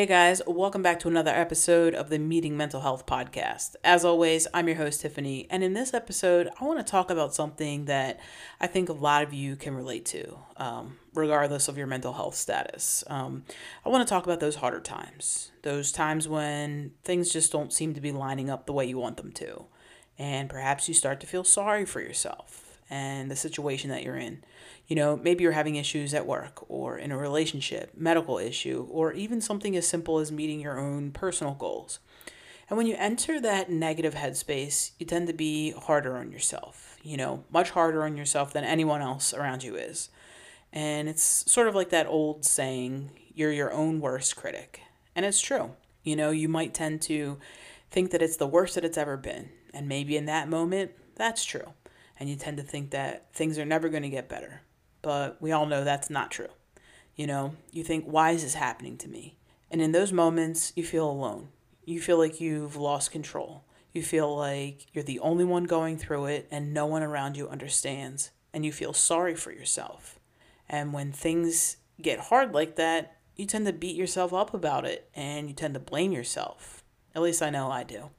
Hey guys, welcome back to another episode of the Meeting Mental Health podcast. As always, I'm your host, Tiffany, and in this episode, I want to talk about something that I think a lot of you can relate to, um, regardless of your mental health status. Um, I want to talk about those harder times, those times when things just don't seem to be lining up the way you want them to, and perhaps you start to feel sorry for yourself and the situation that you're in. You know, maybe you're having issues at work or in a relationship, medical issue, or even something as simple as meeting your own personal goals. And when you enter that negative headspace, you tend to be harder on yourself, you know, much harder on yourself than anyone else around you is. And it's sort of like that old saying, you're your own worst critic. And it's true. You know, you might tend to think that it's the worst that it's ever been. And maybe in that moment, that's true and you tend to think that things are never going to get better. But we all know that's not true. You know, you think, why is this happening to me? And in those moments, you feel alone. You feel like you've lost control. You feel like you're the only one going through it and no one around you understands. And you feel sorry for yourself. And when things get hard like that, you tend to beat yourself up about it and you tend to blame yourself. At least I know I do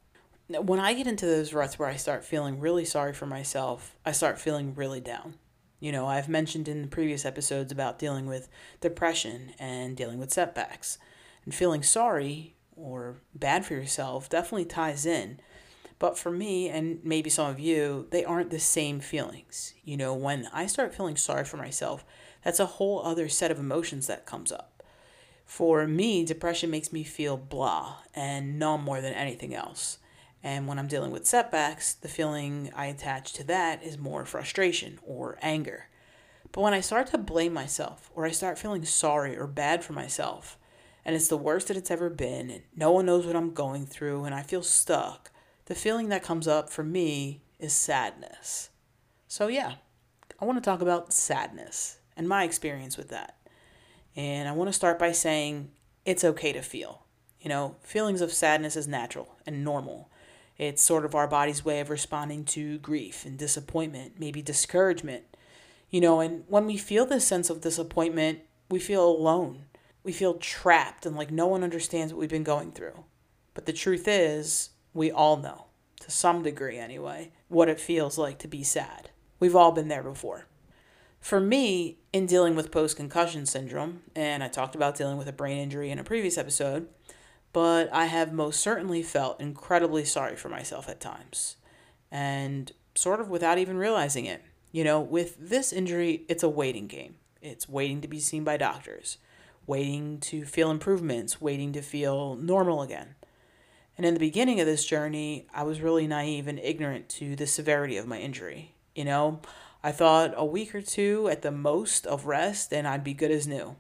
when I get into those ruts where I start feeling really sorry for myself, I start feeling really down. You know, I've mentioned in previous episodes about dealing with depression and dealing with setbacks. And feeling sorry or bad for yourself definitely ties in. But for me, and maybe some of you, they aren't the same feelings. You know, when I start feeling sorry for myself, that's a whole other set of emotions that comes up. For me, depression makes me feel blah and numb more than anything else. And when I'm dealing with setbacks, the feeling I attach to that is more frustration or anger. But when I start to blame myself or I start feeling sorry or bad for myself, and it's the worst that it's ever been, and no one knows what I'm going through, and I feel stuck, the feeling that comes up for me is sadness. So, yeah, I want to talk about sadness and my experience with that. And I want to start by saying it's okay to feel. You know, feelings of sadness is natural and normal. It's sort of our body's way of responding to grief and disappointment, maybe discouragement. You know, and when we feel this sense of disappointment, we feel alone. We feel trapped and like no one understands what we've been going through. But the truth is, we all know, to some degree anyway, what it feels like to be sad. We've all been there before. For me, in dealing with post concussion syndrome, and I talked about dealing with a brain injury in a previous episode, but I have most certainly felt incredibly sorry for myself at times, and sort of without even realizing it. You know, with this injury, it's a waiting game. It's waiting to be seen by doctors, waiting to feel improvements, waiting to feel normal again. And in the beginning of this journey, I was really naive and ignorant to the severity of my injury. You know, I thought a week or two at the most of rest and I'd be good as new.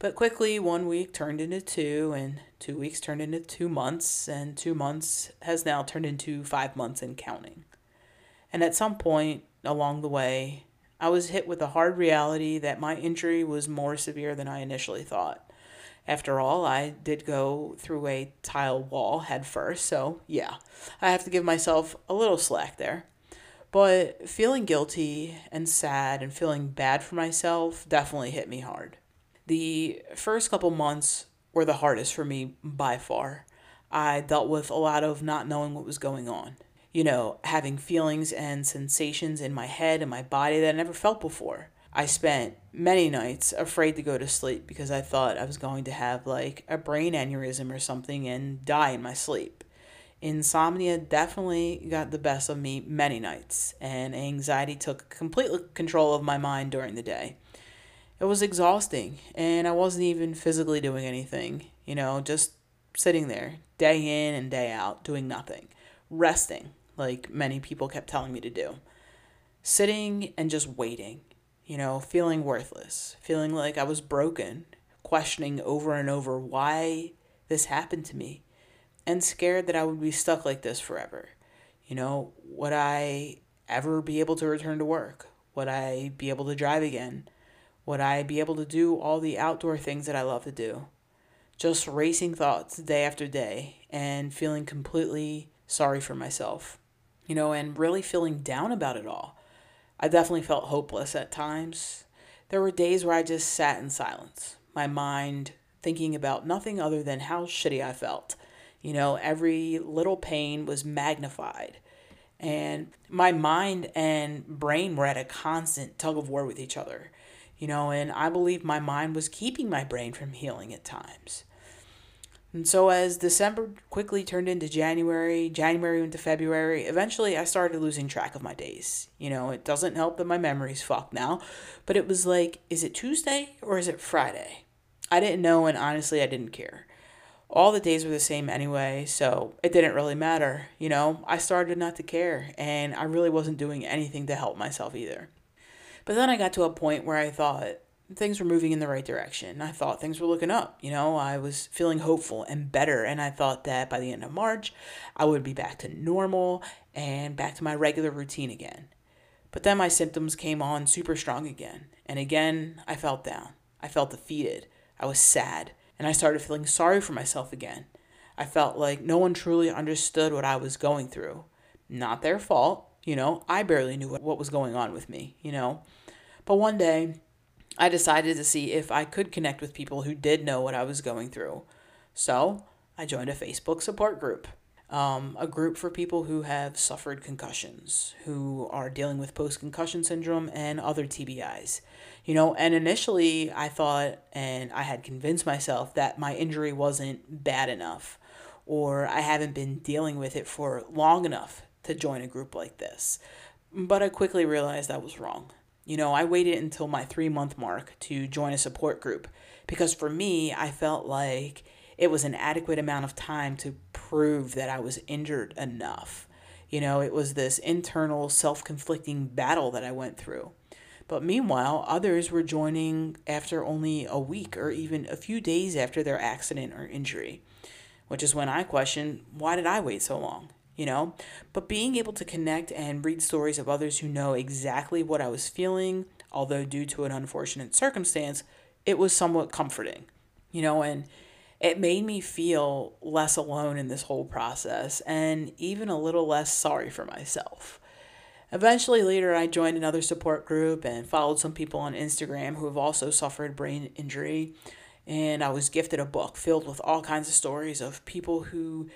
But quickly, one week turned into two, and two weeks turned into two months, and two months has now turned into five months and counting. And at some point along the way, I was hit with the hard reality that my injury was more severe than I initially thought. After all, I did go through a tile wall head first, so yeah, I have to give myself a little slack there. But feeling guilty and sad and feeling bad for myself definitely hit me hard. The first couple months were the hardest for me by far. I dealt with a lot of not knowing what was going on. You know, having feelings and sensations in my head and my body that I never felt before. I spent many nights afraid to go to sleep because I thought I was going to have like a brain aneurysm or something and die in my sleep. Insomnia definitely got the best of me many nights, and anxiety took complete control of my mind during the day it was exhausting and I wasn't even physically doing anything, you know, just sitting there day in and day out doing nothing, resting like many people kept telling me to do. Sitting and just waiting, you know, feeling worthless, feeling like I was broken, questioning over and over why this happened to me, and scared that I would be stuck like this forever. You know, would I ever be able to return to work? Would I be able to drive again? Would I be able to do all the outdoor things that I love to do? Just racing thoughts day after day and feeling completely sorry for myself, you know, and really feeling down about it all. I definitely felt hopeless at times. There were days where I just sat in silence, my mind thinking about nothing other than how shitty I felt. You know, every little pain was magnified. And my mind and brain were at a constant tug of war with each other. You know, and I believe my mind was keeping my brain from healing at times. And so, as December quickly turned into January, January into February, eventually I started losing track of my days. You know, it doesn't help that my memory's fucked now, but it was like, is it Tuesday or is it Friday? I didn't know, and honestly, I didn't care. All the days were the same anyway, so it didn't really matter. You know, I started not to care, and I really wasn't doing anything to help myself either. But then I got to a point where I thought, things were moving in the right direction. I thought things were looking up. You know, I was feeling hopeful and better. And I thought that by the end of March, I would be back to normal and back to my regular routine again. But then my symptoms came on super strong again. And again, I felt down. I felt defeated. I was sad. And I started feeling sorry for myself again. I felt like no one truly understood what I was going through. Not their fault. You know, I barely knew what was going on with me, you know. But one day, I decided to see if I could connect with people who did know what I was going through. So I joined a Facebook support group, um, a group for people who have suffered concussions, who are dealing with post concussion syndrome and other TBIs. You know, and initially I thought and I had convinced myself that my injury wasn't bad enough or I haven't been dealing with it for long enough to join a group like this. But I quickly realized I was wrong. You know, I waited until my three month mark to join a support group because for me, I felt like it was an adequate amount of time to prove that I was injured enough. You know, it was this internal self conflicting battle that I went through. But meanwhile, others were joining after only a week or even a few days after their accident or injury, which is when I questioned why did I wait so long? You know? But being able to connect and read stories of others who know exactly what I was feeling, although due to an unfortunate circumstance, it was somewhat comforting, you know, and it made me feel less alone in this whole process and even a little less sorry for myself. Eventually, later, I joined another support group and followed some people on Instagram who have also suffered brain injury. And I was gifted a book filled with all kinds of stories of people who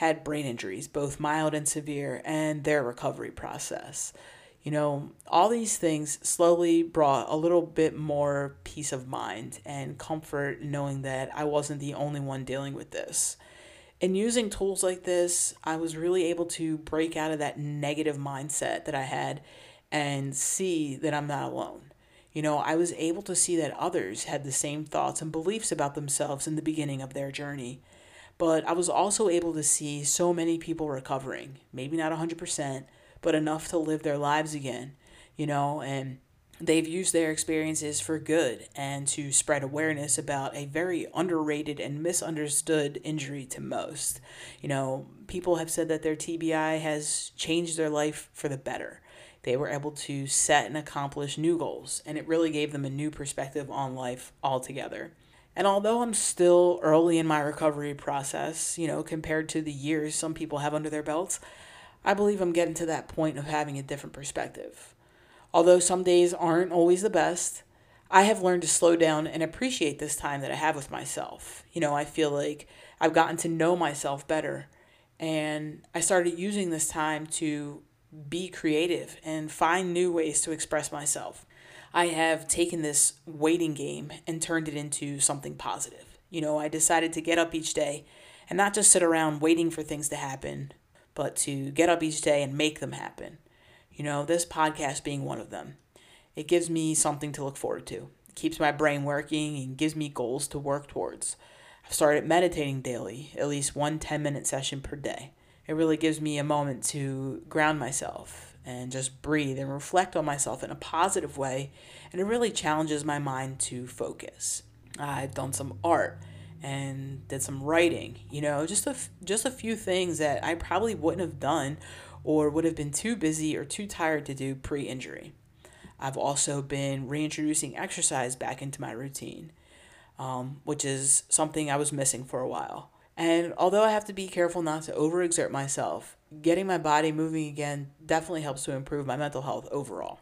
had brain injuries, both mild and severe, and their recovery process. You know, all these things slowly brought a little bit more peace of mind and comfort knowing that I wasn't the only one dealing with this. And using tools like this, I was really able to break out of that negative mindset that I had and see that I'm not alone. You know, I was able to see that others had the same thoughts and beliefs about themselves in the beginning of their journey. But I was also able to see so many people recovering, maybe not 100%, but enough to live their lives again, you know, and they've used their experiences for good and to spread awareness about a very underrated and misunderstood injury to most. You know, people have said that their TBI has changed their life for the better. They were able to set and accomplish new goals, and it really gave them a new perspective on life altogether. And although I'm still early in my recovery process, you know, compared to the years some people have under their belts, I believe I'm getting to that point of having a different perspective. Although some days aren't always the best, I have learned to slow down and appreciate this time that I have with myself. You know, I feel like I've gotten to know myself better and I started using this time to be creative and find new ways to express myself. I have taken this waiting game and turned it into something positive. You know, I decided to get up each day and not just sit around waiting for things to happen, but to get up each day and make them happen. You know, this podcast being one of them. It gives me something to look forward to. It keeps my brain working and gives me goals to work towards. I've started meditating daily, at least one 10 minute session per day. It really gives me a moment to ground myself and just breathe and reflect on myself in a positive way. And it really challenges my mind to focus. I've done some art and did some writing, you know, just a, just a few things that I probably wouldn't have done or would have been too busy or too tired to do pre injury. I've also been reintroducing exercise back into my routine, um, which is something I was missing for a while. And although I have to be careful not to overexert myself, getting my body moving again definitely helps to improve my mental health overall.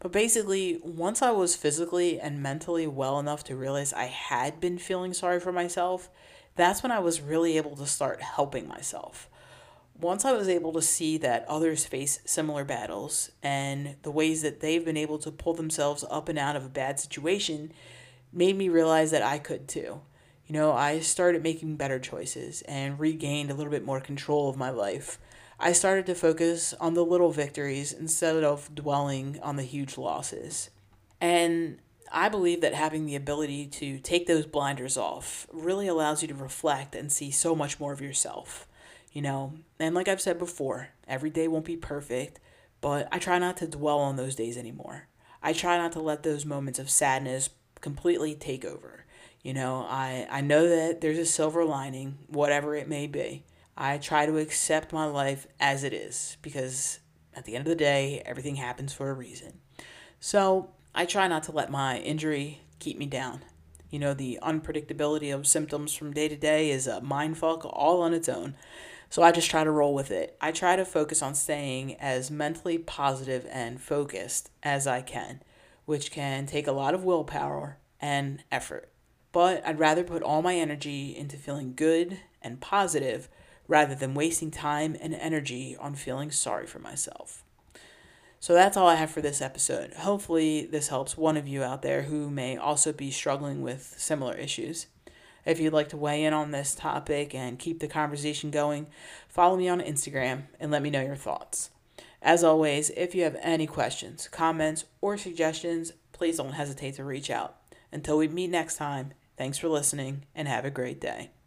But basically, once I was physically and mentally well enough to realize I had been feeling sorry for myself, that's when I was really able to start helping myself. Once I was able to see that others face similar battles and the ways that they've been able to pull themselves up and out of a bad situation made me realize that I could too. You know, I started making better choices and regained a little bit more control of my life. I started to focus on the little victories instead of dwelling on the huge losses. And I believe that having the ability to take those blinders off really allows you to reflect and see so much more of yourself. You know, and like I've said before, every day won't be perfect, but I try not to dwell on those days anymore. I try not to let those moments of sadness completely take over. You know, I, I know that there's a silver lining, whatever it may be. I try to accept my life as it is because at the end of the day, everything happens for a reason. So I try not to let my injury keep me down. You know, the unpredictability of symptoms from day to day is a mindfuck all on its own. So I just try to roll with it. I try to focus on staying as mentally positive and focused as I can, which can take a lot of willpower and effort but I'd rather put all my energy into feeling good and positive rather than wasting time and energy on feeling sorry for myself. So that's all I have for this episode. Hopefully, this helps one of you out there who may also be struggling with similar issues. If you'd like to weigh in on this topic and keep the conversation going, follow me on Instagram and let me know your thoughts. As always, if you have any questions, comments, or suggestions, please don't hesitate to reach out. Until we meet next time, thanks for listening and have a great day.